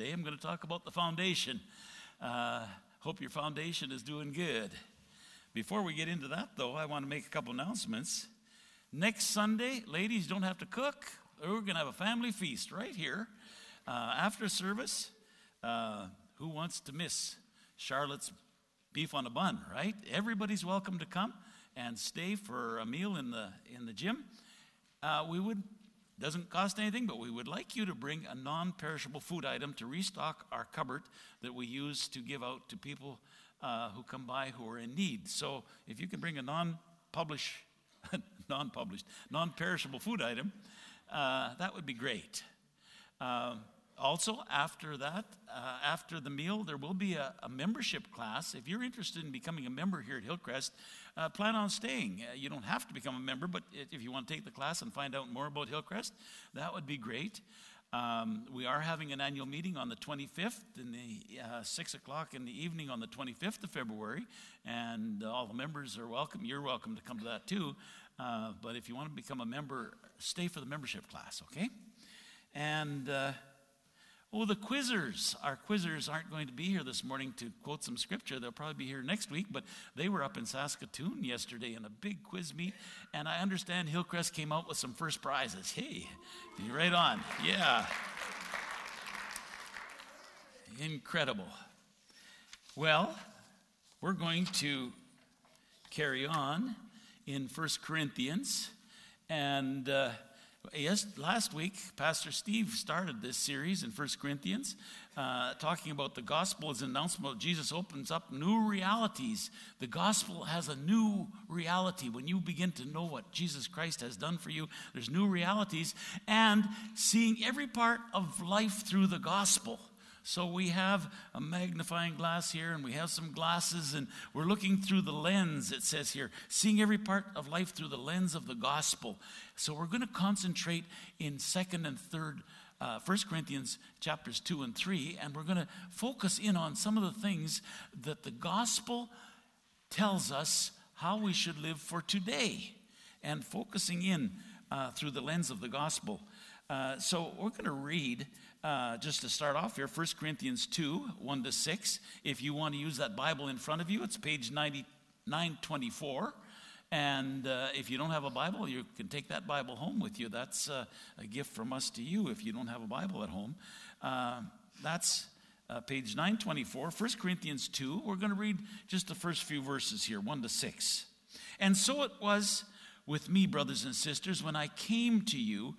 today. I'm going to talk about the foundation. Uh, hope your foundation is doing good. Before we get into that, though, I want to make a couple announcements. Next Sunday, ladies don't have to cook. We're going to have a family feast right here uh, after service. Uh, who wants to miss Charlotte's beef on a bun, right? Everybody's welcome to come and stay for a meal in the in the gym. Uh, we would doesn't cost anything, but we would like you to bring a non-perishable food item to restock our cupboard that we use to give out to people uh, who come by who are in need. So if you can bring a non-published, non-published, non-perishable food item, uh, that would be great. Um, also, after that, uh, after the meal, there will be a, a, membership class. If you're interested in becoming a member here at Hillcrest, uh, plan on staying. Uh, you don't have to become a member, but if you want to take the class and find out more about Hillcrest, that would be great. Um, we are having an annual meeting on the 25th in the uh, 6 o'clock in the evening on the 25th of February, and all the members are welcome. You're welcome to come to that too. Uh, but if you want to become a member, stay for the membership class, okay? And Oh, the quizzers. Our quizzers aren't going to be here this morning to quote some scripture. They'll probably be here next week, but they were up in Saskatoon yesterday in a big quiz meet, and I understand Hillcrest came out with some first prizes. Hey, be right on. Yeah. Incredible. Well, we're going to carry on in First Corinthians, and. Uh, Yes, last week, Pastor Steve started this series in 1 Corinthians, uh, talking about the gospel as an announcement Jesus opens up new realities. The gospel has a new reality. When you begin to know what Jesus Christ has done for you, there's new realities, and seeing every part of life through the gospel. So we have a magnifying glass here, and we have some glasses, and we're looking through the lens, it says here, seeing every part of life through the lens of the gospel. So we're going to concentrate in 2nd and 3rd uh, 1 Corinthians chapters 2 and 3, and we're going to focus in on some of the things that the gospel tells us how we should live for today, and focusing in uh, through the lens of the gospel. Uh, so we're going to read uh, just to start off here 1 Corinthians 2 1 to 6. If you want to use that Bible in front of you, it's page 924. And uh, if you don't have a Bible, you can take that Bible home with you. That's uh, a gift from us to you if you don't have a Bible at home. Uh, that's uh, page 924, 1 Corinthians 2. We're going to read just the first few verses here, 1 to 6. And so it was with me, brothers and sisters, when I came to you,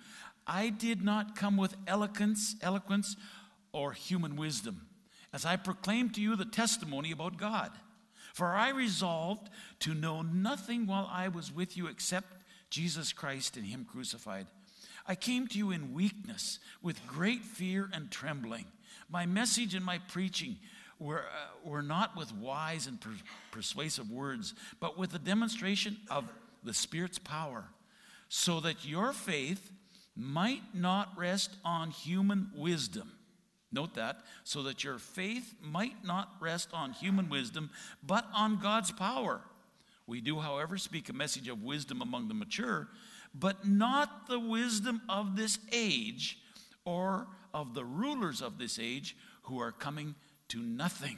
I did not come with eloquence, eloquence or human wisdom, as I proclaimed to you the testimony about God. For I resolved to know nothing while I was with you except Jesus Christ and Him crucified. I came to you in weakness, with great fear and trembling. My message and my preaching were, uh, were not with wise and per- persuasive words, but with the demonstration of the Spirit's power, so that your faith might not rest on human wisdom. Note that, so that your faith might not rest on human wisdom, but on God's power. We do, however, speak a message of wisdom among the mature, but not the wisdom of this age or of the rulers of this age who are coming to nothing.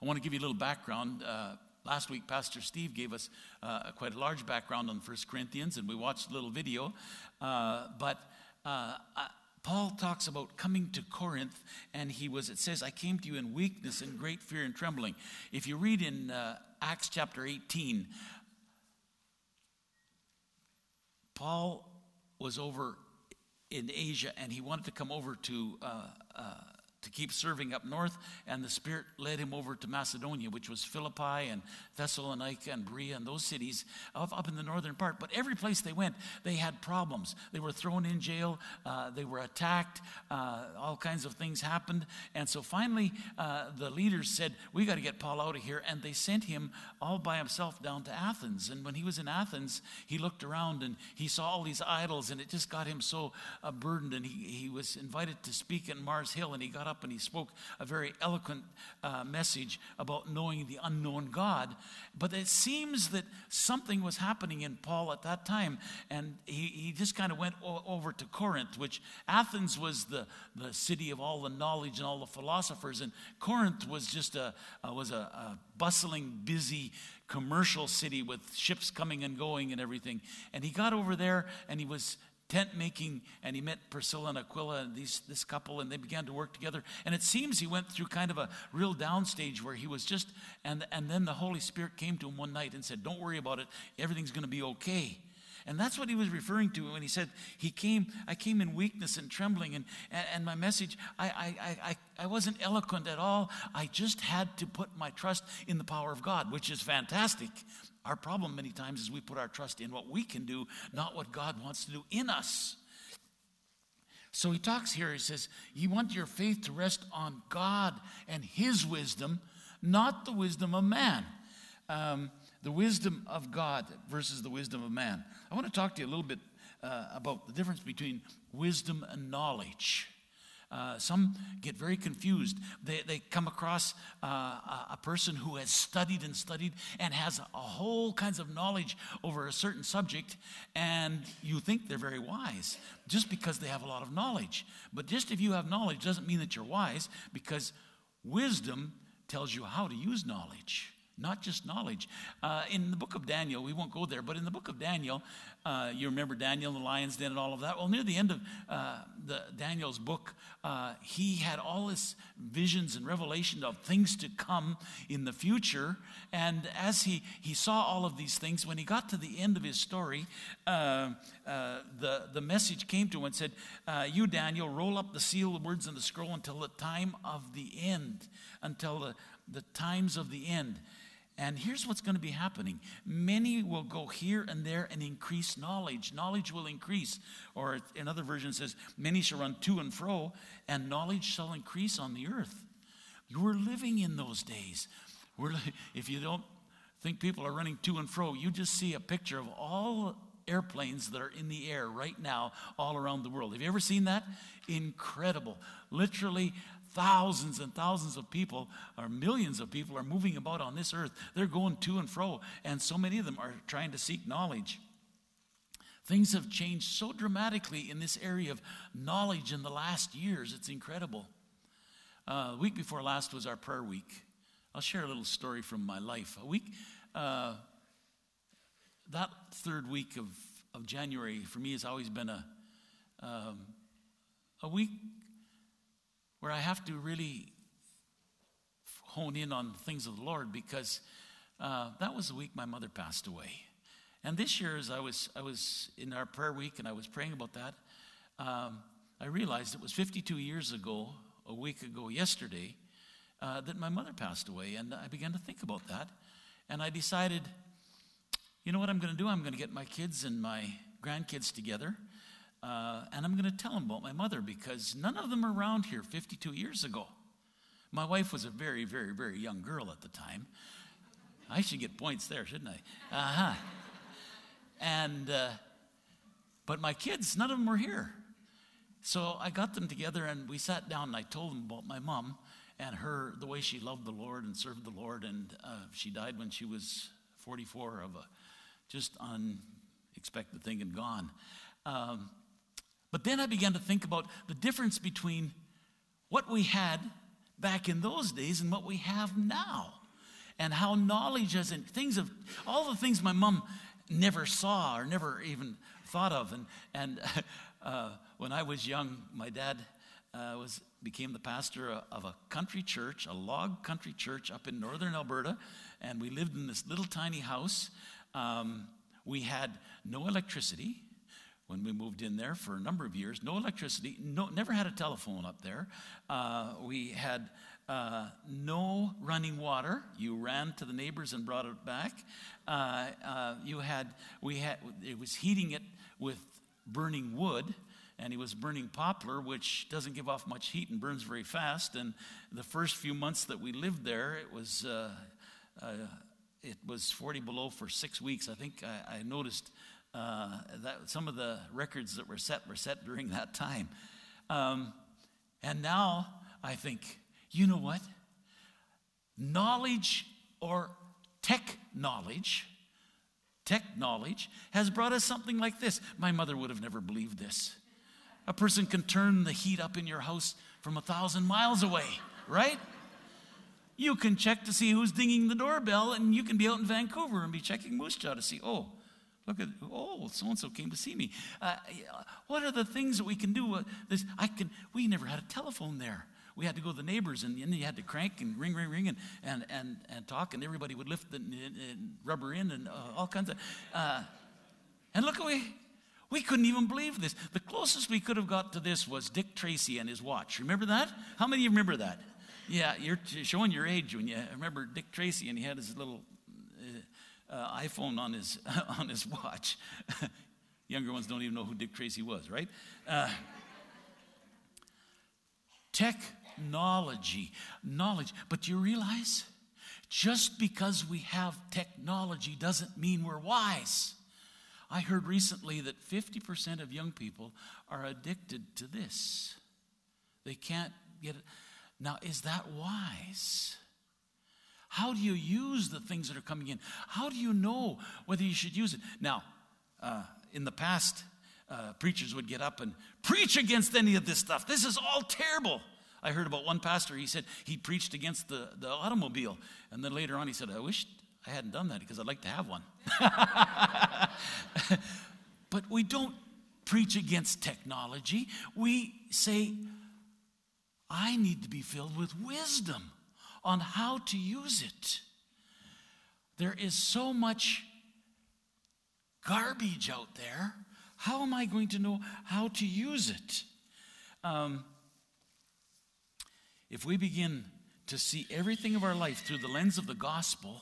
I want to give you a little background. Uh, Last week, Pastor Steve gave us uh, quite a large background on 1 Corinthians, and we watched a little video. Uh, but uh, Paul talks about coming to Corinth, and he was, it says, I came to you in weakness and great fear and trembling. If you read in uh, Acts chapter 18, Paul was over in Asia and he wanted to come over to uh, uh, to keep serving up north, and the Spirit led him over to Macedonia, which was Philippi and Thessalonica and Berea and those cities up, in the northern part. But every place they went, they had problems. They were thrown in jail, uh, they were attacked, uh, all kinds of things happened. And so finally, uh, the leaders said, We got to get Paul out of here. And they sent him all by himself down to Athens. And when he was in Athens, he looked around and he saw all these idols, and it just got him so uh, burdened. And he, he was invited to speak in Mars Hill, and he got up and he spoke a very eloquent uh, message about knowing the unknown God. But it seems that something was happening in Paul at that time, and he, he just kind of went o- over to Corinth, which Athens was the, the city of all the knowledge and all the philosophers, and Corinth was just a, was a, a bustling, busy, commercial city with ships coming and going and everything. And he got over there and he was tent making and he met Priscilla and Aquila and these, this couple and they began to work together. And it seems he went through kind of a real downstage where he was just, and, and then the Holy Spirit came to him one night and said, Don't worry about it, everything's going to be okay. And that's what he was referring to when he said, He came, I came in weakness and trembling. And, and my message, I, I, I, I wasn't eloquent at all. I just had to put my trust in the power of God, which is fantastic. Our problem many times is we put our trust in what we can do, not what God wants to do in us. So he talks here, he says, You want your faith to rest on God and his wisdom, not the wisdom of man. Um, the wisdom of God versus the wisdom of man. I want to talk to you a little bit uh, about the difference between wisdom and knowledge. Uh, some get very confused. They, they come across uh, a person who has studied and studied and has a whole kinds of knowledge over a certain subject, and you think they're very wise just because they have a lot of knowledge. But just if you have knowledge doesn't mean that you're wise because wisdom tells you how to use knowledge not just knowledge. Uh, in the book of Daniel, we won't go there, but in the book of Daniel, uh, you remember Daniel, the lion's den, and all of that. Well, near the end of uh, the Daniel's book, uh, he had all his visions and revelation of things to come in the future. And as he, he saw all of these things, when he got to the end of his story, uh, uh, the, the message came to him and said, You, Daniel, roll up the seal, the words in the scroll until the time of the end, until the, the times of the end. And here's what's going to be happening many will go here and there and increase knowledge. Knowledge will increase. Or another version says, many shall run to and fro, and knowledge shall increase on the earth. We're living in those days. We're, if you don't think people are running to and fro, you just see a picture of all airplanes that are in the air right now all around the world. Have you ever seen that? Incredible. Literally, thousands and thousands of people, or millions of people, are moving about on this earth. They're going to and fro, and so many of them are trying to seek knowledge. Things have changed so dramatically in this area of knowledge in the last years. It's incredible. Uh, the week before last was our prayer week. I'll share a little story from my life. A week, uh, that third week of, of January for me has always been a, um, a week where I have to really hone in on the things of the Lord because uh, that was the week my mother passed away. And this year, as I was, I was in our prayer week and I was praying about that, um, I realized it was 52 years ago, a week ago yesterday, uh, that my mother passed away. And I began to think about that. And I decided, you know what I'm going to do? I'm going to get my kids and my grandkids together uh, and I'm going to tell them about my mother because none of them are around here 52 years ago. My wife was a very, very, very young girl at the time. I should get points there, shouldn't I? Uh huh. And, uh, but my kids, none of them were here. So I got them together and we sat down and I told them about my mom and her, the way she loved the Lord and served the Lord. And uh, she died when she was 44 of a just unexpected thing and gone. Um, but then I began to think about the difference between what we had back in those days and what we have now. And how knowledge has and things of all the things my mom never saw or never even thought of. And, and uh, when I was young, my dad uh, was, became the pastor of a country church, a log country church up in northern Alberta. And we lived in this little tiny house. Um, we had no electricity when we moved in there for a number of years. No electricity, no, never had a telephone up there. Uh, we had uh, no running water. You ran to the neighbors and brought it back. Uh, uh you had, we had, it was heating it with burning wood. And he was burning poplar, which doesn't give off much heat and burns very fast. And the first few months that we lived there, it was uh, uh, it was 40 below for six weeks. I think I, I noticed uh, that some of the records that were set were set during that time. Um, and now I think, you know what? Knowledge or tech knowledge, tech knowledge has brought us something like this. My mother would have never believed this. A person can turn the heat up in your house from a thousand miles away, right? You can check to see who's dinging the doorbell, and you can be out in Vancouver and be checking Moose Jaw to see, oh, look at, oh, so and so came to see me. Uh, what are the things that we can do? Uh, this, I can. We never had a telephone there we had to go to the neighbors and, and you had to crank and ring, ring, ring and, and, and, and talk, and everybody would lift the rubber in and uh, all kinds of. Uh, and look, we, we couldn't even believe this. The closest we could have got to this was Dick Tracy and his watch. Remember that? How many of you remember that? Yeah, you're showing your age when you remember Dick Tracy and he had his little uh, iPhone on his, on his watch. Younger ones don't even know who Dick Tracy was, right? Uh, technology. Knowledge. But do you realize? Just because we have technology doesn't mean we're wise. I heard recently that 50% of young people are addicted to this. They can't get it. Now, is that wise? How do you use the things that are coming in? How do you know whether you should use it? Now, uh, in the past, uh, preachers would get up and preach against any of this stuff. This is all terrible. I heard about one pastor, he said he preached against the, the automobile. And then later on, he said, I wish I hadn't done that because I'd like to have one. but we don't preach against technology. We say, I need to be filled with wisdom on how to use it. There is so much garbage out there. How am I going to know how to use it? Um, if we begin to see everything of our life through the lens of the gospel,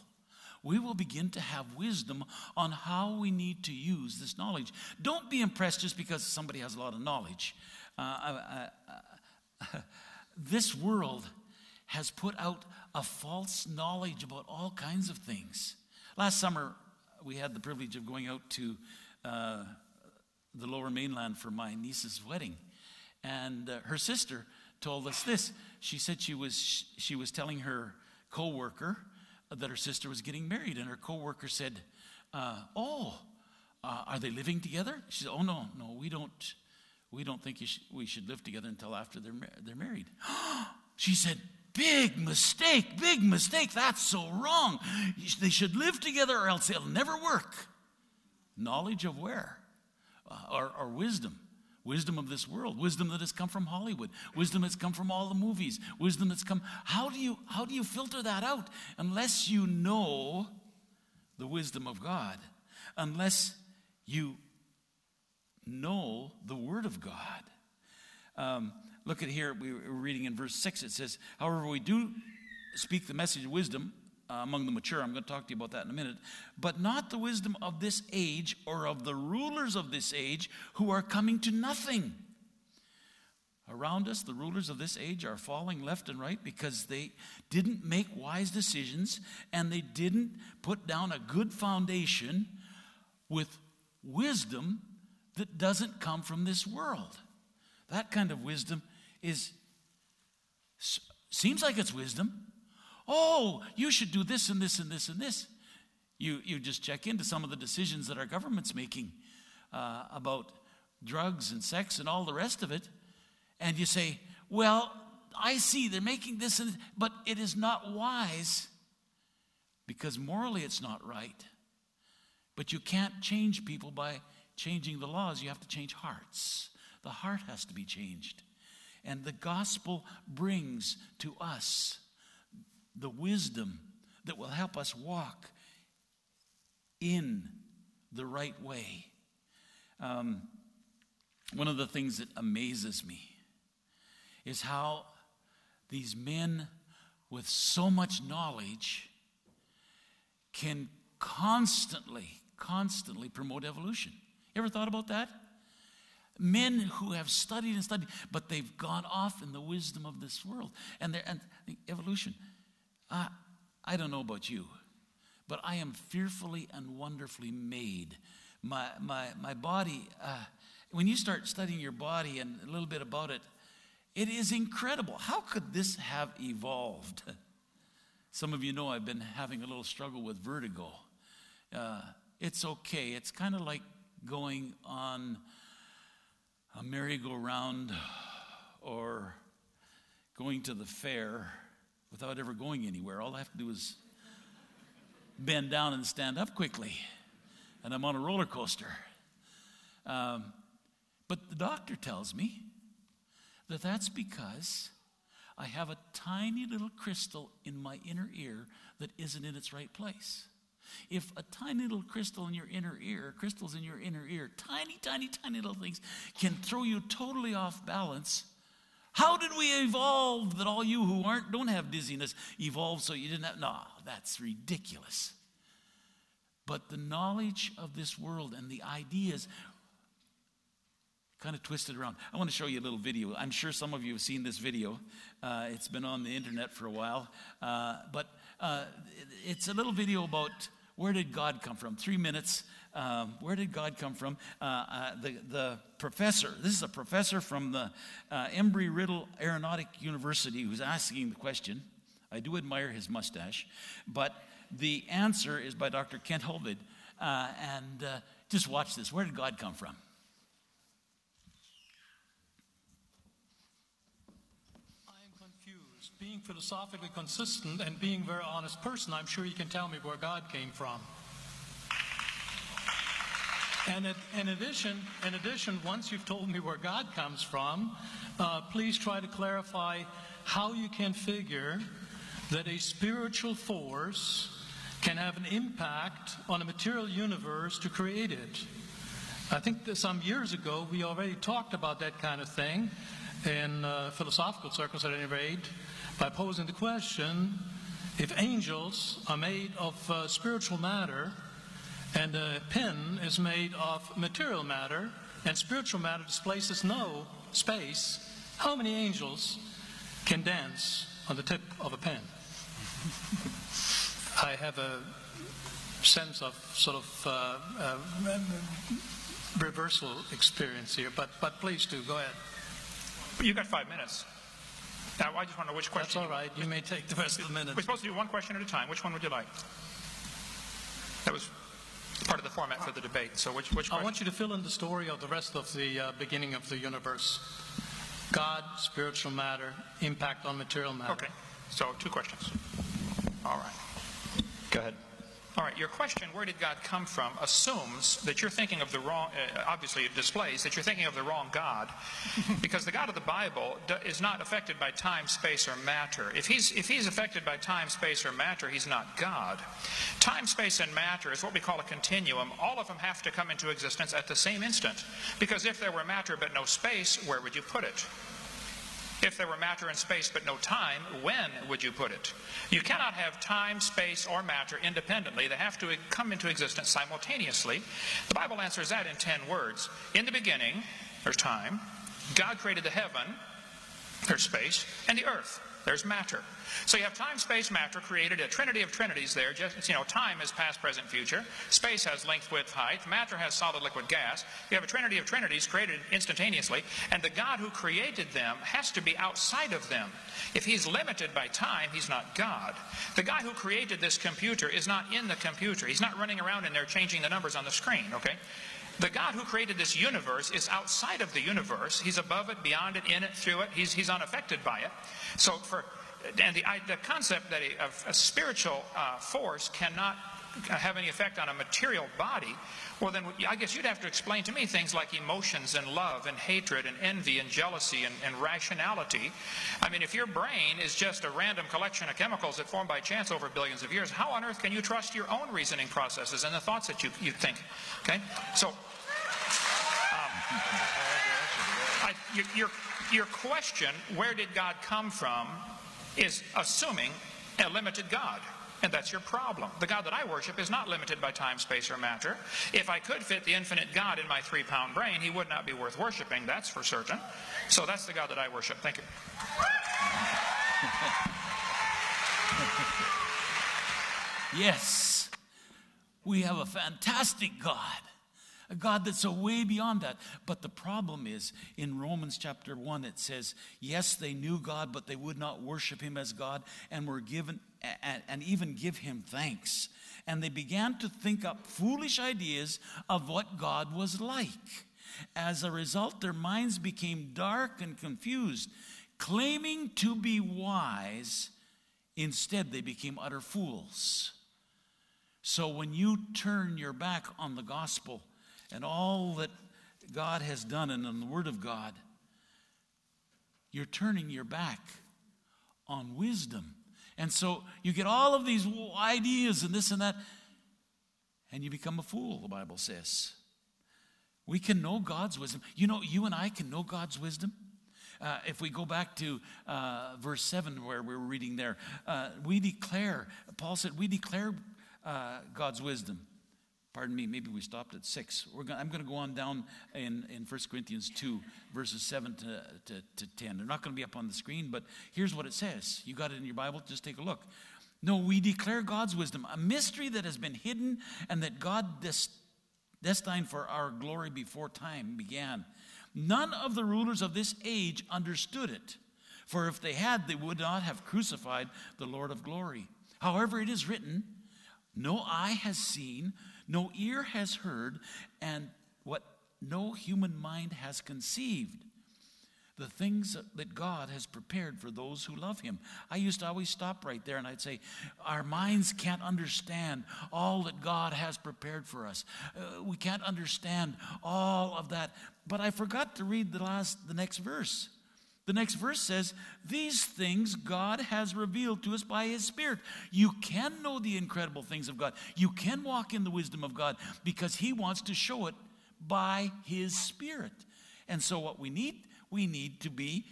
we will begin to have wisdom on how we need to use this knowledge. Don't be impressed just because somebody has a lot of knowledge. Uh, I, I, this world has put out a false knowledge about all kinds of things. Last summer, we had the privilege of going out to uh, the lower mainland for my niece's wedding. And uh, her sister told us this. She said she was, she was telling her coworker that her sister was getting married, and her coworker said, uh, "Oh, uh, are they living together?" She said, "Oh no, no, we don't. We don't think sh- we should live together until after they're they're married." she said, "Big mistake, big mistake. That's so wrong. They should live together, or else it'll never work." Knowledge of where, uh, or, or wisdom. Wisdom of this world. Wisdom that has come from hollywood. Wisdom that's come from all the movies. Wisdom that's come. How do you how do you filter that out? Unless you know the wisdom of god. Unless you know the word of god. Um, look at here we were reading in verse 6 it says however we do speak the message of wisdom uh, among the mature. I'm going to talk to you about that in a minute. But not the wisdom of this age or of the rulers of this age who are coming to nothing. Around us, the rulers of this age are falling left and right because they didn't make wise decisions and they didn't put down a good foundation with wisdom that doesn't come from this world. That kind of wisdom is seems like it's wisdom, oh, you should do this and this and this and this. You, you just check into some of the decisions that our government's making uh, about drugs and sex and all the rest of it, and you say, well, I see they're making this, and, but it is not wise because morally it's not right. But you can't change people by changing the laws, you have to change hearts. The heart has to be changed. And the gospel brings to us the wisdom that will help us walk in the right way. Um, one of the things that amazes me is how these men with so much knowledge can constantly, constantly promote evolution. You ever thought about that? Men who have studied and studied, but they've gone off in the wisdom of this world and, and evolution. Uh, I don't know about you, but I am fearfully and wonderfully made. My, my, my body, uh, when you start studying your body and a little bit about it, It is incredible. How could this have evolved? Some of you know I've been having a little struggle with vertigo. Uh, it's okay. It's kind of like going on a merry-go-round or going to the fair without ever going anywhere. All I have to do is bend down and stand up quickly, and I'm on a roller coaster. Um, but the doctor tells me that that's because I have a tiny little crystal in my inner ear that isn't in its right place. If a tiny little crystal in your inner ear, crystals in your inner ear, tiny, tiny, tiny little things can throw you totally off balance. How did we evolve that all you who aren't don't have dizziness evolved so you didn't have no, that's ridiculous. But the knowledge of this world and the ideas kind of twisted around. I want to show you a little video. I'm sure some of you have seen this video. Uh, it's been on the internet for a while. Uh, but uh, it's a little video about where did God come from? Three minutes. Um, where did God come from? Uh, uh, the, the professor, this is a professor from the uh, Embry Riddle Aeronautic University who's asking the question. I do admire his mustache, but the answer is by Dr. Kent Hovind. and just watch this. Where did God come from? Being philosophically consistent and being a very honest person, I'm sure you can tell me where God came from. And in addition, in addition, once you've told me where God comes from, uh, please try to clarify how you can figure that a spiritual force can have an impact on a material universe to create it. I think some years ago we already talked about that kind of thing in uh, philosophical circles at any rate by posing the question if angels are made of uh, spiritual matter and a pen is made of material matter and spiritual matter displaces no space, how many angels can dance on the tip of a pen? I have a sense of sort of uh, uh, reversal experience here, but, but please do, go ahead. You got five minutes. Now, I just want to know which question. That's all right. You may take the rest of the minute. We're supposed to do one question at a time. Which one would you like? That was part of the format for the debate. So, which, which I want you to fill in the story of the rest of the uh, beginning of the universe God, spiritual matter, impact on material matter. Okay. So, two questions. All right. Go ahead. All right, your question, where did God come from, assumes that you're thinking of the wrong, uh, obviously it displays that you're thinking of the wrong God, because the God of the Bible is not affected by time, space, or matter. If he's, if he's affected by time, space, or matter, he's not God. Time, space, and matter is what we call a continuum. All of them have to come into existence at the same instant, because if there were matter but no space, where would you put it? If there were matter and space but no time, when would you put it? You cannot have time, space, or matter independently. They have to come into existence simultaneously. The Bible answers that in 10 words. In the beginning, there's time. God created the heaven, there's space, and the earth, there's matter. So you have time, space, matter created a trinity of trinities there. Just, you know, time is past, present, future. Space has length, width, height. Matter has solid, liquid, gas. You have a trinity of trinities created instantaneously. And the God who created them has to be outside of them. If he's limited by time, he's not God. The guy who created this computer is not in the computer. He's not running around in there changing the numbers on the screen, okay? The God who created this universe is outside of the universe. He's above it, beyond it, in it, through it. He's, he's unaffected by it. So for and the, the concept that a, a spiritual uh, force cannot have any effect on a material body, well, then I guess you'd have to explain to me things like emotions and love and hatred and envy and jealousy and, and, rationality. I mean, if your brain is just a random collection of chemicals that formed by chance over billions of years, how on earth can you trust your own reasoning processes and the thoughts that you, you think? Okay? So, um, I, your, your question, where did God come from, is assuming a limited God. And that's your problem. The God that I worship is not limited by time, space, or matter. If I could fit the infinite God in my three pound brain, he would not be worth worshiping, that's for certain. So that's the God that I worship. Thank you. yes, we have a fantastic God. A God that's way beyond that. But the problem is in Romans chapter 1, it says, yes, they knew God, but they would not worship him as God and were given and, and even give him thanks. And they began to think up foolish ideas of what God was like. As a result, their minds became dark and confused. Claiming to be wise, instead, they became utter fools. So when you turn your back on the gospel and all that God has done and on the Word of God, you're turning your back on wisdom. And so you get all of these ideas and this and that, and you become a fool, the Bible says. We can know God's wisdom. You know, you and I can know God's wisdom. Uh, if we go back to uh, verse 7 where we are reading there, uh, we declare, Paul said, we declare uh, God's wisdom. Pardon me, maybe we stopped at 6. We're gonna, I'm going to go on down in, in 1 Corinthians 2, verses 7 to, to, to 10. They're not going to be up on the screen, but here's what it says. You got it in your Bible? Just take a look. No, we declare God's wisdom, a mystery that has been hidden and that God des- destined for our glory before time began. None of the rulers of this age understood it, for if they had, they would not have crucified the Lord of glory. However, it is written, no eye has seen, no ear has heard, and what no human mind has conceived. The things that God has prepared for those who love Him. I used to always stop right there and I'd say, Our minds can't understand all that God has prepared for us. Uh, we can't understand all of that. But I forgot to read the last, the next verse. The next verse says, These things God has revealed to us by His Spirit. You can know the incredible things of God. You can walk in the wisdom of God because He wants to show it by His Spirit. And so, what we need, we need to be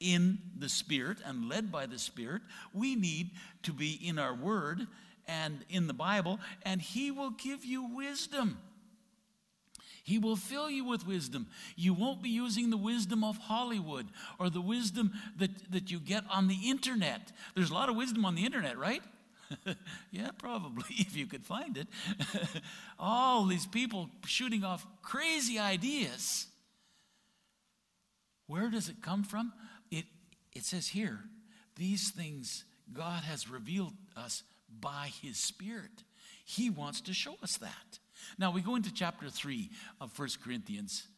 in the Spirit and led by the Spirit. We need to be in our Word and in the Bible, and He will give you wisdom. He will fill you with wisdom. You won't be using the wisdom of Hollywood or the wisdom that, that you get on the internet. There's a lot of wisdom on the internet, right? yeah, probably, if you could find it. All these people shooting off crazy ideas. Where does it come from? It, it says here, these things God has revealed us by His Spirit. He wants to show us that. Now we go into chapter 3 of First Corinthians,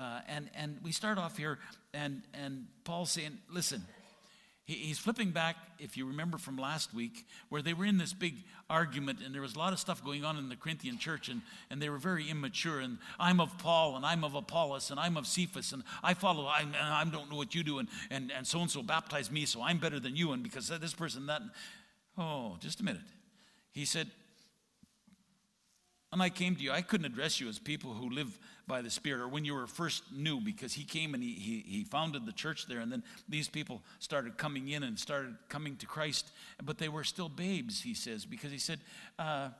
uh, and, and we start off here, and, and Paul's saying, listen, he, he's flipping back, if you remember from last week, where they were in this big argument, and there was a lot of stuff going on in the Corinthian church, and, and they were very immature, and I'm of Paul, and I'm of Apollos, and I'm of Cephas, and I follow, I, I don't know what you do, and, and, and so-and-so baptized me, so I'm better than you, and because this person, that, oh, just a minute. He said, and I came to you, I couldn't address you as people who live by the Spirit or when you were first new because he came and he, he, he founded the church there. And then these people started coming in and started coming to Christ. But they were still babes, he says, because he said, uh,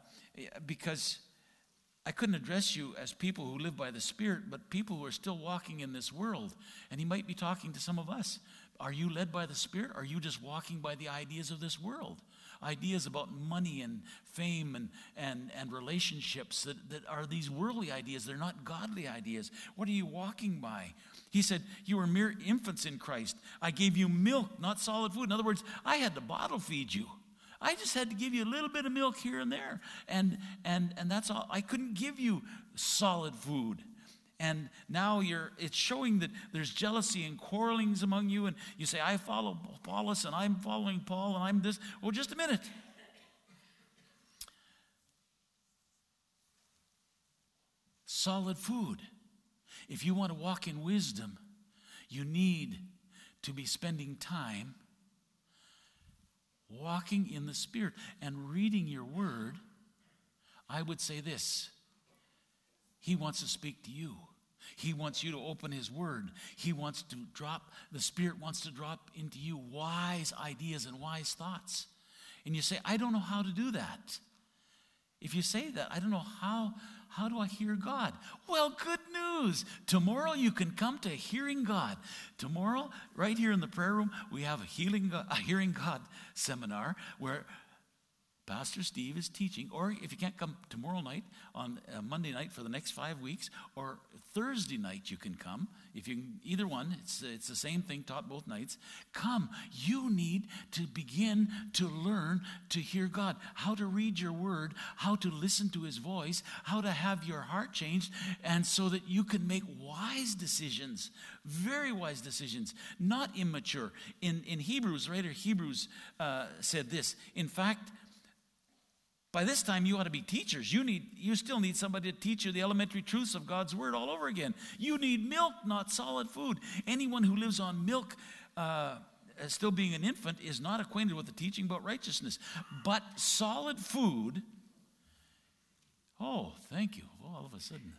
because I couldn't address you as people who live by the Spirit, but people who are still walking in this world. And he might be talking to some of us. Are you led by the Spirit? Or are you just walking by the ideas of this world? Ideas about money and fame and, and, and relationships that, that are these worldly ideas. They're not godly ideas. What are you walking by? He said, You were mere infants in Christ. I gave you milk, not solid food. In other words, I had to bottle feed you. I just had to give you a little bit of milk here and there. And, and, and that's all. I couldn't give you solid food and now you're it's showing that there's jealousy and quarrelings among you and you say i follow Apollos and i'm following paul and i'm this. Well just a minute. Solid food. If you want to walk in wisdom you need to be spending time walking in the spirit. And reading your word i would say this he wants to speak to you he wants you to open His Word. He wants to drop, the Spirit wants to drop into you wise ideas and wise thoughts. And you say, I don't know how to do that. If you say that, I don't know how, how do I hear God? Well, good news. Tomorrow you can come to Hearing God. Tomorrow, right here in the prayer room, we have a, healing, a Hearing God seminar where Pastor Steve is teaching, or if you can't come tomorrow night, on uh, Monday night for the next five weeks, or Thursday night you can come. If you can, either one, it's, it's the same thing taught both nights. Come. You need to begin to learn to hear God, how to read your word, how to listen to his voice, how to have your heart changed, and so that you can make wise decisions, very wise decisions, not immature. In, in Hebrews, writer Hebrews uh, said this. In fact, by this time, you ought to be teachers. You, need, you still need somebody to teach you the elementary truths of God's Word all over again. You need milk, not solid food. Anyone who lives on milk, uh, still being an infant, is not acquainted with the teaching about righteousness. But solid food, oh, thank you. all of a sudden,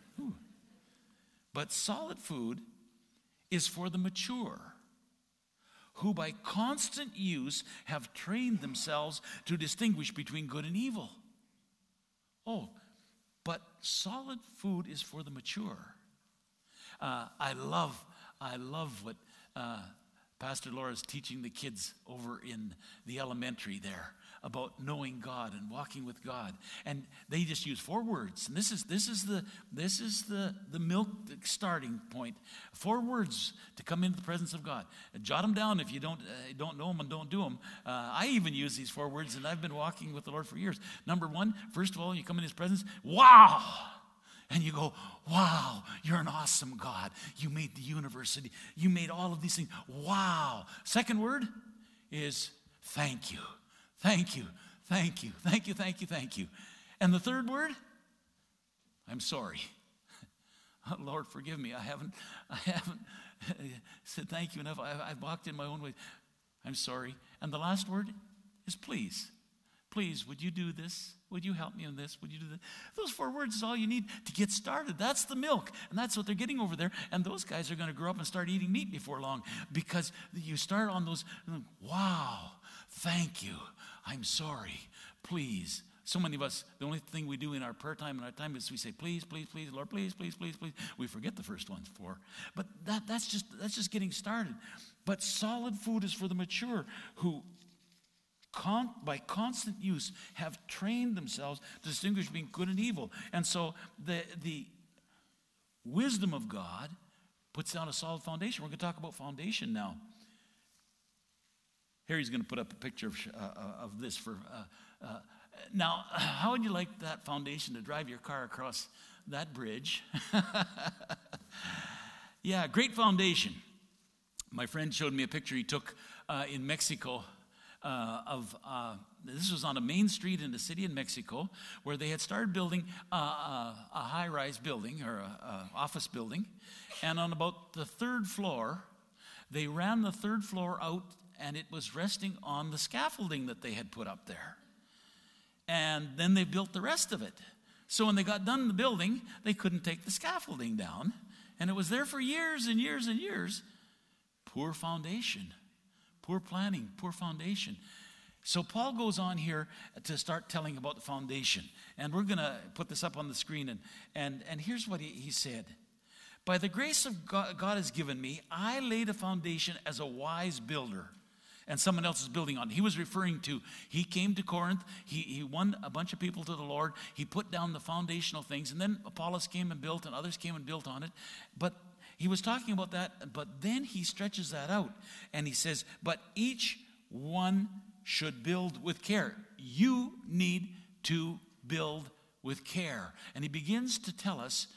but solid food is for the mature who by constant use have trained themselves to distinguish between good and evil. Oh, but solid food is for the mature. Uh, I love, I love what uh, Pastor Laura is teaching the kids over in the elementary there about knowing God and walking with God. And they just use four words. And this is this is the this is the the milk starting point. Four words to come into the presence of God. jot them down if you don't uh, don't know them and don't do them. Uh, I even use these four words, and I've been walking with the Lord for years. Number one, first of all, you come in His presence. Wow. And you go, wow, you're an awesome God. You made the university. You made all of these things. Wow. Second word is thank you. Thank you, thank you, thank you, thank you, thank you. And the third word, I'm sorry. Oh, Lord, forgive me. I haven't, I haven't said thank you enough. I, I've walked in my own way. I'm sorry. And the last word is please. Please, would you do this? Would you help me in this? Would you do that? Those four words is all you need to get started. That's the milk. And that's what they're getting over there. And those guys are going to grow up and start eating meat before long because you start on those, wow, thank you. I'm sorry. Please. So many of us, the only thing we do in our prayer time and our time is we say, please, please, please, Lord, please, please, please, please. We forget the first ones for. But that, that's just that's just getting started. But solid food is for the mature who Con, by constant use have trained themselves to distinguish between good and evil. And so the, the wisdom of God puts down a solid foundation. We're going to talk about foundation now. Harry's going to put up a picture of, uh, uh, of this for. Uh, uh, now, how would you like that foundation to drive your car across that bridge? yeah, great foundation. My friend showed me a picture he took uh, in Mexico uh, of uh, this was on a main street in a city in Mexico where they had started building a, a, a high-rise building or an office building, and on about the third floor, they ran the third floor out and it was resting on the scaffolding that they had put up there. And then they built the rest of it. So when they got done the building, they couldn't take the scaffolding down. And it was there for years and years and years. Poor foundation, poor planning, poor foundation. So Paul goes on here to start telling about the foundation. And we're going to put this up on the screen. And, and, and here's what he, he said By the grace of God, God has given me, I laid a foundation as a wise builder and someone else is building on. He was referring to, he came to Corinth, he, he won a bunch of people to the Lord, he put down the foundational things, and then Apollos came and built, and others came and built on it. But he was talking about that, but then he stretches that out and he says, But each one should build with care. You need to build with care. And he begins to tell us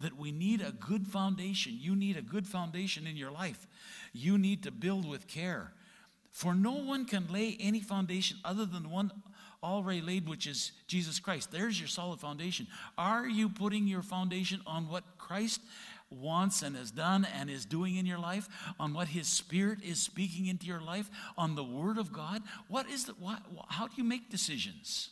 that we need a good foundation. You need a good foundation in your life. You need to build with care. For no one can lay any foundation other than the one already laid, which is Jesus Christ. There's your solid foundation. Are you putting your foundation on what Christ wants and has done and is doing in your life, on what His Spirit is speaking into your life, on the Word of God? What is the, what, how do you make decisions?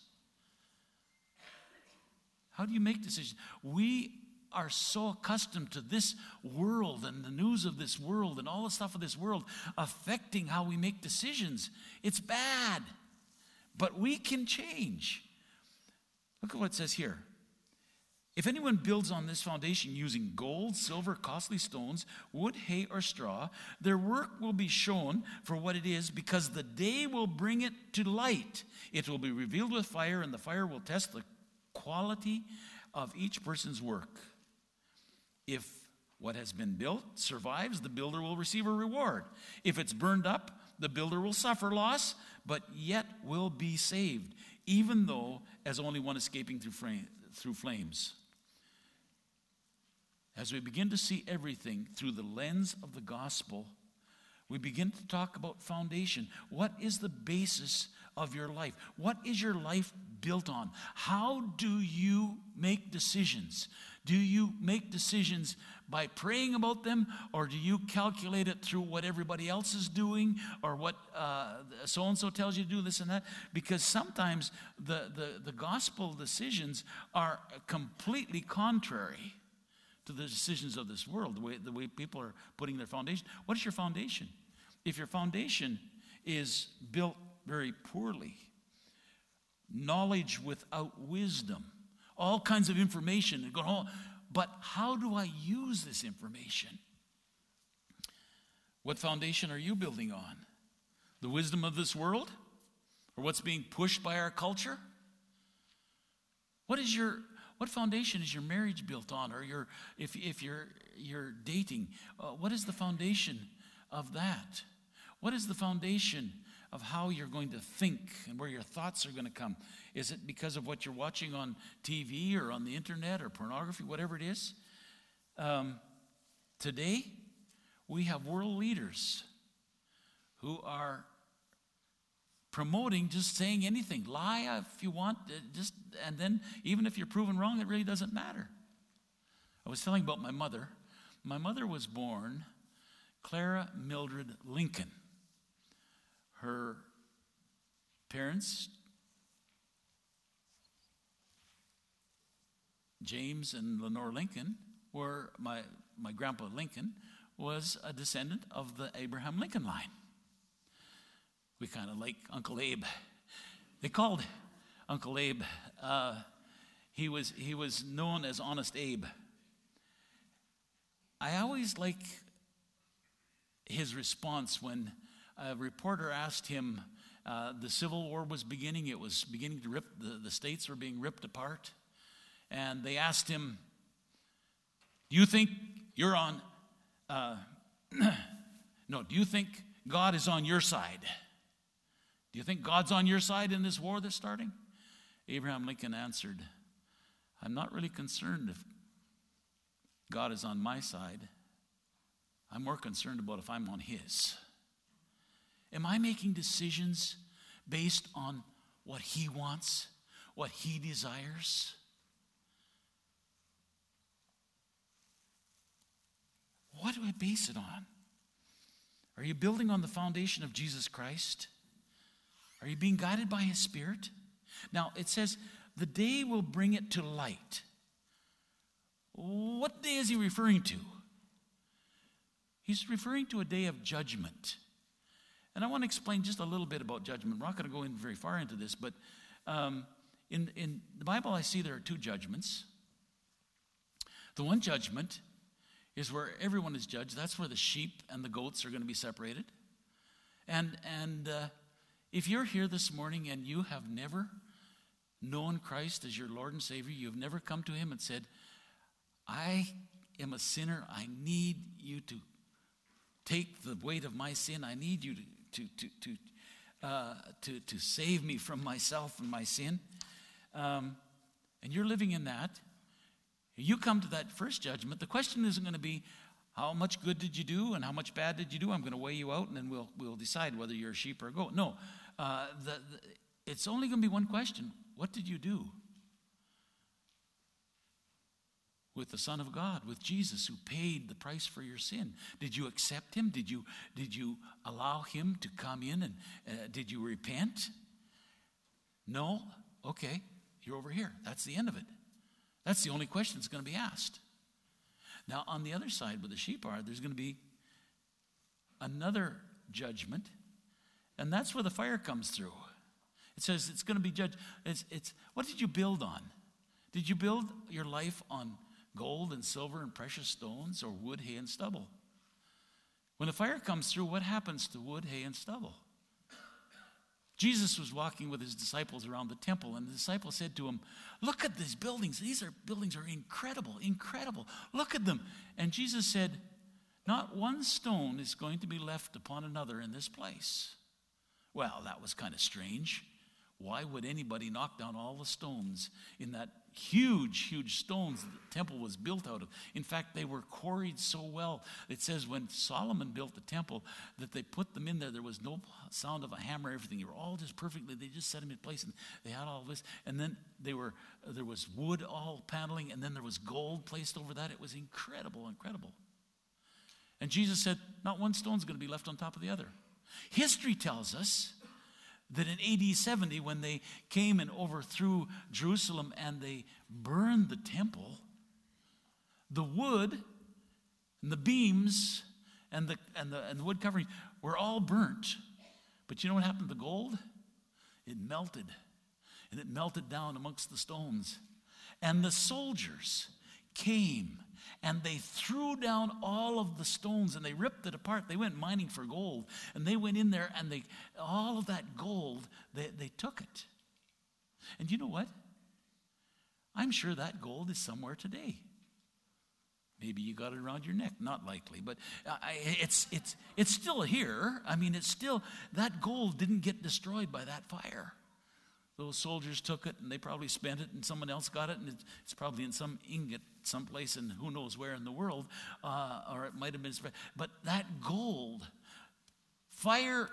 How do you make decisions? We are so accustomed to this world and the news of this world and all the stuff of this world affecting how we make decisions. It's bad, but we can change. Look at what it says here. If anyone builds on this foundation using gold, silver, costly stones, wood, hay, or straw, their work will be shown for what it is, because the day will bring it to light. It will be revealed with fire, and the fire will test the quality of each person's work. If what has been built survives, the builder will receive a reward. If it's burned up, the builder will suffer loss, but yet will be saved, even though as only one escaping through, frame, through flames. As we begin to see everything through the lens of the gospel, we begin to talk about foundation. What is the basis of your life? What is your life built on? How do you make decisions? Do you make decisions by praying about them, or do you calculate it through what everybody else is doing, or what so and so tells you to do this and that? Because sometimes the, the, the gospel decisions are completely contrary to the decisions of this world, the way, the way people are putting their foundation. What is your foundation? If your foundation is built very poorly, knowledge without wisdom, all kinds of information, and going, oh, but how do I use this information? What foundation are you building on? The wisdom of this world? Or what's being pushed by our culture? What is your what foundation is your marriage built on? Or your, if, if you're, you're dating, uh, what is the foundation of that? What is the foundation of how you're going to think and where your thoughts are going to come? Is it because of what you're watching on TV or on the internet or pornography, whatever it is? Um, today, we have world leaders who are promoting just saying anything. Lie if you want, uh, just and then even if you're proven wrong, it really doesn't matter. I was telling about my mother. My mother was born Clara Mildred Lincoln. Her parents, James and Lenore Lincoln, were my, my grandpa Lincoln was a descendant of the Abraham Lincoln line. We kind of like Uncle Abe. They called Uncle Abe. Uh, he was he was known as Honest Abe. I always like his response when a reporter asked him. Uh, the Civil War was beginning. It was beginning to rip. The, the states were being ripped apart, and they asked him, "Do you think you're on? Uh, no. Do you think God is on your side?" Do you think God's on your side in this war that's starting? Abraham Lincoln answered, I'm not really concerned if God is on my side. I'm more concerned about if I'm on his. Am I making decisions based on what he wants, what he desires? What do I base it on? Are you building on the foundation of Jesus Christ? Are you being guided by His Spirit? Now, it says, the day will bring it to light. What day is he referring to? He's referring to a day of judgment. And I want to explain just a little bit about judgment. We're not going to go in very far into this, but um, in, in the Bible, I see there are two judgments. The one judgment is where everyone is judged. That's where the sheep and the goats are going to be separated. And, and uh, if you're here this morning and you have never known Christ as your Lord and Savior, you've never come to Him and said, I am a sinner. I need you to take the weight of my sin. I need you to, to, to, to, uh, to, to save me from myself and my sin. Um, and you're living in that. You come to that first judgment. The question isn't going to be, how much good did you do and how much bad did you do? I'm going to weigh you out and then we'll, we'll decide whether you're a sheep or a goat. No, uh, the, the, it's only going to be one question What did you do? With the Son of God, with Jesus, who paid the price for your sin. Did you accept Him? Did you, did you allow Him to come in and uh, did you repent? No? Okay, you're over here. That's the end of it. That's the only question that's going to be asked. Now, on the other side, where the sheep are, there's going to be another judgment, and that's where the fire comes through. It says it's going to be judged. It's, it's what did you build on? Did you build your life on gold and silver and precious stones or wood, hay, and stubble? When the fire comes through, what happens to wood, hay, and stubble? Jesus was walking with his disciples around the temple, and the disciples said to him, Look at these buildings. These are buildings are incredible, incredible. Look at them. And Jesus said, Not one stone is going to be left upon another in this place. Well, that was kind of strange. Why would anybody knock down all the stones in that huge, huge stones the temple was built out of? In fact, they were quarried so well. It says when Solomon built the temple that they put them in there, there was no sound of a hammer, everything. They were all just perfectly, they just set them in place and they had all this. And then they were, there was wood all paneling, and then there was gold placed over that. It was incredible, incredible. And Jesus said, Not one stone's going to be left on top of the other. History tells us that in AD 70, when they came and overthrew Jerusalem and they burned the temple, the wood and the beams and the, and the, and the wood covering were all burnt. But you know what happened to the gold? It melted. And it melted down amongst the stones. And the soldiers came and they threw down all of the stones and they ripped it apart. They went mining for gold and they went in there and they all of that gold they, they took it. And you know what? I'm sure that gold is somewhere today. Maybe you got it around your neck, not likely, but it's, it's, it's still here. I mean, it's still, that gold didn't get destroyed by that fire. Those soldiers took it and they probably spent it, and someone else got it, and it's probably in some ingot someplace in who knows where in the world, uh, or it might have been. But that gold, fire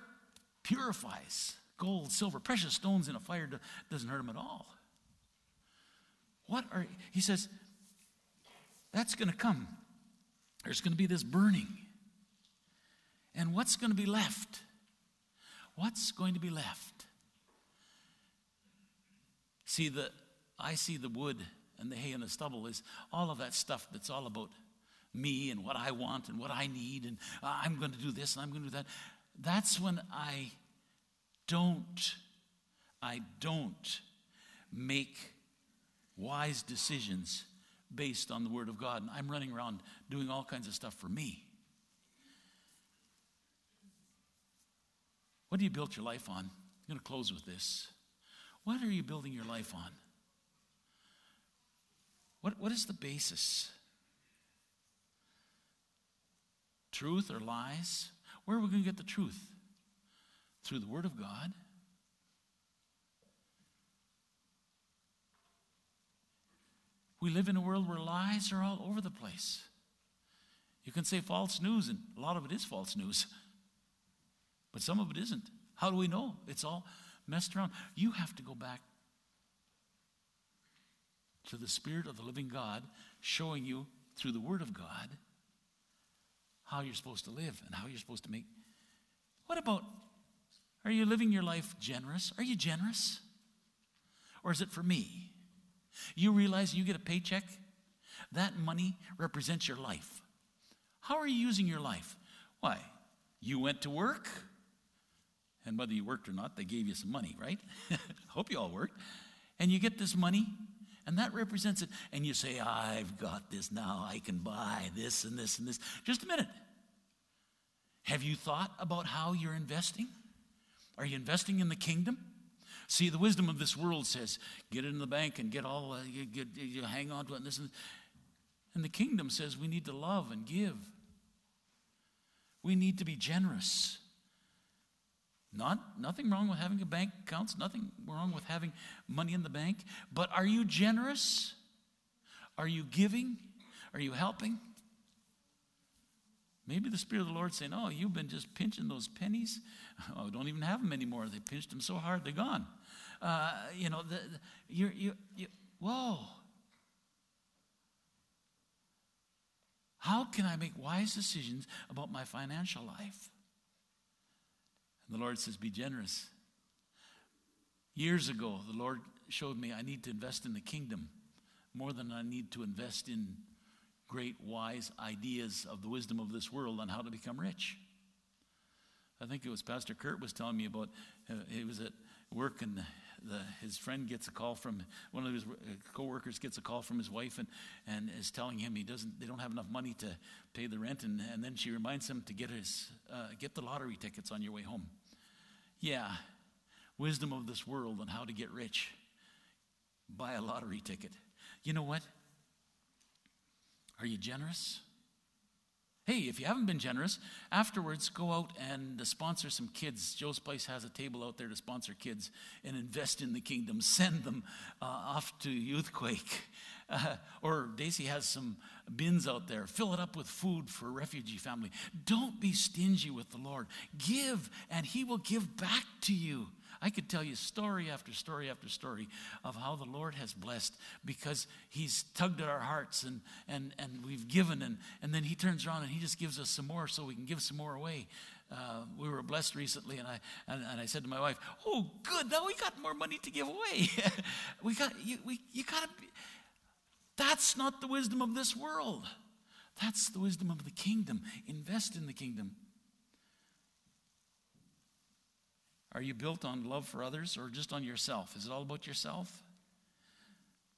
purifies gold, silver, precious stones in a fire doesn't hurt them at all. What are, he says, that's going to come. There's going to be this burning. And what's going to be left? What's going to be left? See, the, I see the wood and the hay and the stubble is all of that stuff that's all about me and what I want and what I need, and uh, I'm going to do this and I'm going to do that. That's when I don't, I don't make wise decisions based on the Word of God. And I'm running around doing all kinds of stuff for me. What do you build your life on? I'm going to close with this. What are you building your life on? What, what is the basis? Truth or lies? Where are we going to get the truth? Through the Word of God? We live in a world where lies are all over the place. You can say false news, and a lot of it is false news, but some of it isn't. How do we know? It's all messed around. You have to go back to the Spirit of the living God showing you through the Word of God how you're supposed to live and how you're supposed to make. What about, are you living your life generous? Are you generous? Or is it for me? You realize you get a paycheck? That money represents your life. How are you using your life? Why? You went to work, and whether you worked or not, they gave you some money, right? Hope you all worked. And you get this money, and that represents it. And you say, I've got this now. I can buy this and this and this. Just a minute. Have you thought about how you're investing? Are you investing in the kingdom? See, the wisdom of this world says, get it in the bank and get all, uh, you, you hang on to it and this and, and the kingdom says we need to love and give. We need to be generous. Not, nothing wrong with having a bank account, nothing wrong with having money in the bank, but are you generous? Are you giving? Are you helping? Maybe the Spirit of the Lord saying, Oh, you've been just pinching those pennies. Oh, don't even have them anymore. They pinched them so hard, they're gone. Uh, you know, the, the, you're, you, you, whoa. How can I make wise decisions about my financial life? And the Lord says, Be generous. Years ago, the Lord showed me I need to invest in the kingdom more than I need to invest in great, wise ideas of the wisdom of this world on how to become rich. I think it was Pastor Kurt was telling me about. Uh, he was at work and the, his friend gets a call from one of his uh, coworkers gets a call from his wife and, and is telling him he doesn't they don't have enough money to pay the rent and, and then she reminds him to get his uh, get the lottery tickets on your way home. Yeah, wisdom of this world on how to get rich. Buy a lottery ticket. You know what? Are you generous? Hey, if you haven't been generous, afterwards go out and sponsor some kids. Joe's Place has a table out there to sponsor kids and invest in the kingdom. Send them uh, off to Youthquake. Uh, or Daisy has some bins out there. Fill it up with food for a refugee family. Don't be stingy with the Lord. Give, and He will give back to you. I could tell you story after story after story of how the Lord has blessed because He's tugged at our hearts and, and, and we've given, and, and then He turns around and He just gives us some more so we can give some more away. Uh, we were blessed recently, and I, and, and, I said to my wife, Oh, good, now we got more money to give away. we got, you, we, you got to, that's not the wisdom of this world. That's the wisdom of the kingdom. Invest in the kingdom. Are you built on love for others or just on yourself? Is it all about yourself?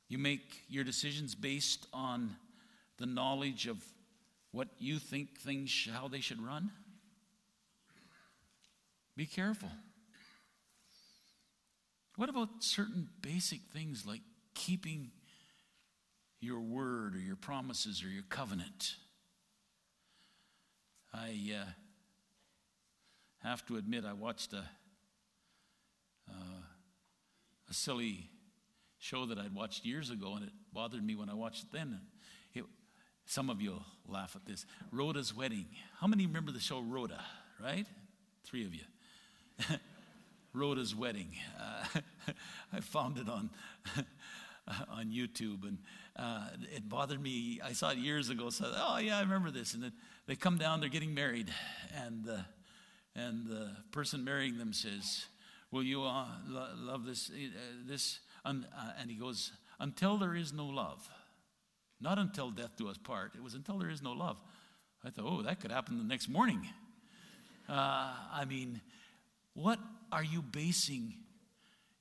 You make your decisions based on the knowledge of what you think things how they should run? Be careful. What about certain basic things like keeping your word or your promises or your covenant? I uh, have to admit, I watched a uh, a silly show that I'd watched years ago, and it bothered me when I watched it then. It, some of you will laugh at this. Rhoda's Wedding. How many remember the show Rhoda, right? Three of you. Rhoda's Wedding. Uh, I found it on, on YouTube, and uh, it bothered me. I saw it years ago, so oh, yeah, I remember this. And then they come down, they're getting married, and, uh, and the person marrying them says, Will you uh, lo- love this? Uh, this uh, and he goes, Until there is no love. Not until death do us part. It was until there is no love. I thought, oh, that could happen the next morning. Uh, I mean, what are you basing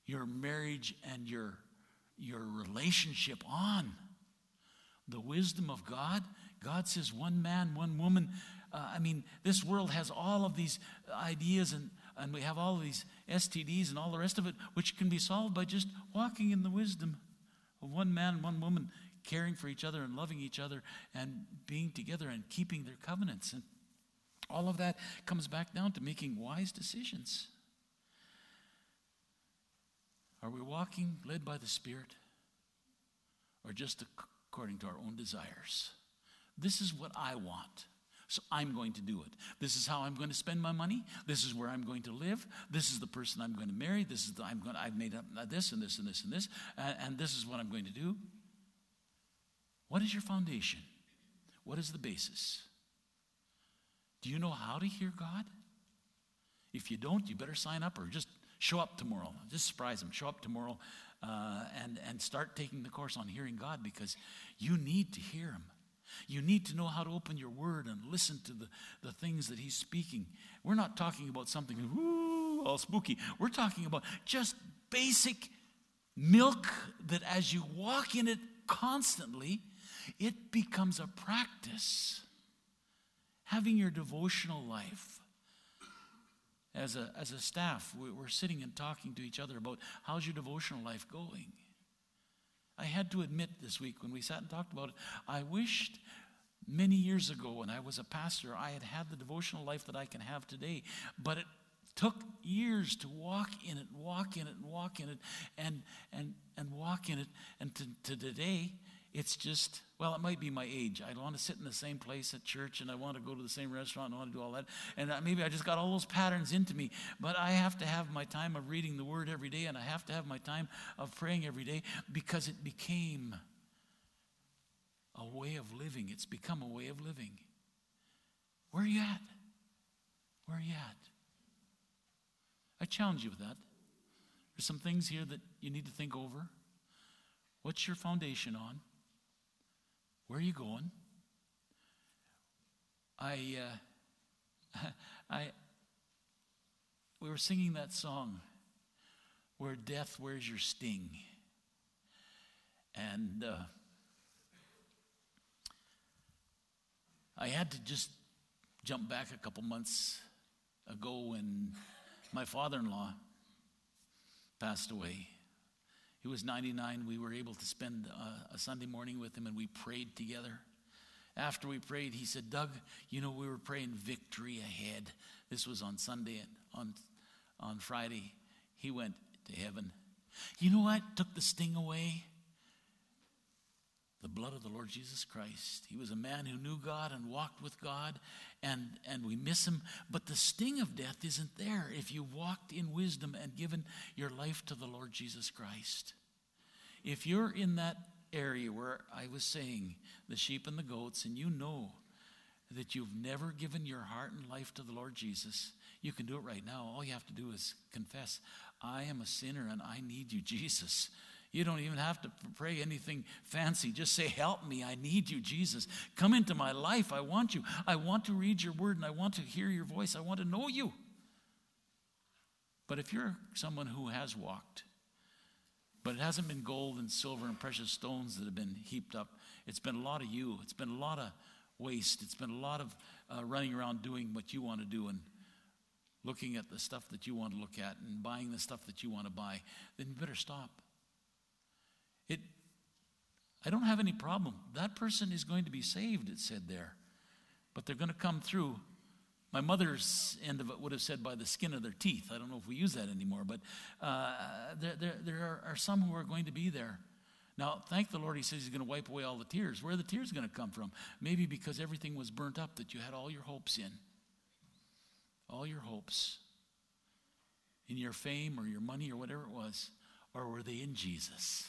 your marriage and your, your relationship on? The wisdom of God? God says one man, one woman. Uh, I mean, this world has all of these ideas and and we have all these STDs and all the rest of it, which can be solved by just walking in the wisdom of one man, and one woman, caring for each other and loving each other and being together and keeping their covenants. And all of that comes back down to making wise decisions. Are we walking led by the Spirit or just according to our own desires? This is what I want. So I'm going to do it. This is how I'm going to spend my money. This is where I'm going to live. This is the person I'm going to marry. This is the, I'm going. I've made up this and this and this and this, and, and this is what I'm going to do. What is your foundation? What is the basis? Do you know how to hear God? If you don't, you better sign up or just show up tomorrow. Just surprise them. Show up tomorrow uh, and, and start taking the course on hearing God because you need to hear Him. You need to know how to open your word and listen to the, the things that he's speaking. We're not talking about something whoo, all spooky. We're talking about just basic milk that as you walk in it constantly, it becomes a practice. Having your devotional life. As a, as a staff, we're sitting and talking to each other about how's your devotional life going? I had to admit this week when we sat and talked about it, I wished many years ago when I was a pastor, I had had the devotional life that I can have today. But it took years to walk in it, walk in it, and walk in it, and, and, and walk in it. And to, to today, it's just, well, it might be my age. I want to sit in the same place at church and I want to go to the same restaurant and I want to do all that. And uh, maybe I just got all those patterns into me. But I have to have my time of reading the word every day and I have to have my time of praying every day because it became a way of living. It's become a way of living. Where are you at? Where are you at? I challenge you with that. There's some things here that you need to think over. What's your foundation on? Where are you going? I, uh, I, we were singing that song, Where Death Wears Your Sting. And uh, I had to just jump back a couple months ago when my father in law passed away. He was 99. We were able to spend uh, a Sunday morning with him and we prayed together. After we prayed, he said, Doug, you know, we were praying victory ahead. This was on Sunday. On, on Friday, he went to heaven. You know what took the sting away? The blood of the Lord Jesus Christ. He was a man who knew God and walked with God, and, and we miss him. But the sting of death isn't there if you walked in wisdom and given your life to the Lord Jesus Christ. If you're in that area where I was saying the sheep and the goats, and you know that you've never given your heart and life to the Lord Jesus, you can do it right now. All you have to do is confess, I am a sinner and I need you, Jesus. You don't even have to pray anything fancy. Just say, Help me. I need you, Jesus. Come into my life. I want you. I want to read your word and I want to hear your voice. I want to know you. But if you're someone who has walked, but it hasn't been gold and silver and precious stones that have been heaped up, it's been a lot of you. It's been a lot of waste. It's been a lot of uh, running around doing what you want to do and looking at the stuff that you want to look at and buying the stuff that you want to buy. Then you better stop. It, I don't have any problem. That person is going to be saved, it said there. But they're going to come through. My mother's end of it would have said by the skin of their teeth. I don't know if we use that anymore, but uh, there, there, there are, are some who are going to be there. Now, thank the Lord, He says He's going to wipe away all the tears. Where are the tears going to come from? Maybe because everything was burnt up that you had all your hopes in. All your hopes in your fame or your money or whatever it was. Or were they in Jesus?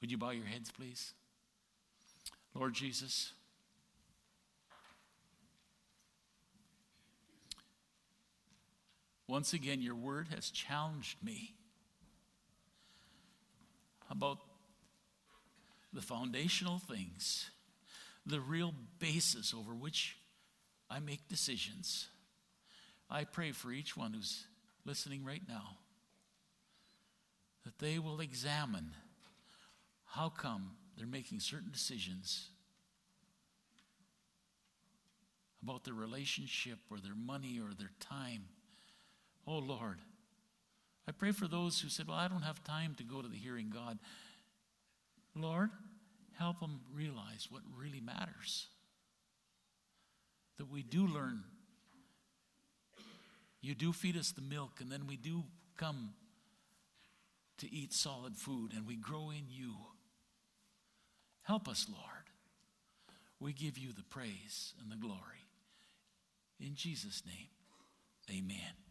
Would you bow your heads, please? Lord Jesus, once again, your word has challenged me about the foundational things, the real basis over which I make decisions. I pray for each one who's listening right now that they will examine how come they're making certain decisions about their relationship or their money or their time? Oh Lord, I pray for those who said, Well, I don't have time to go to the hearing God. Lord, help them realize what really matters. That we do learn. You do feed us the milk, and then we do come to eat solid food, and we grow in you. Help us, Lord. We give you the praise and the glory. In Jesus' name, amen.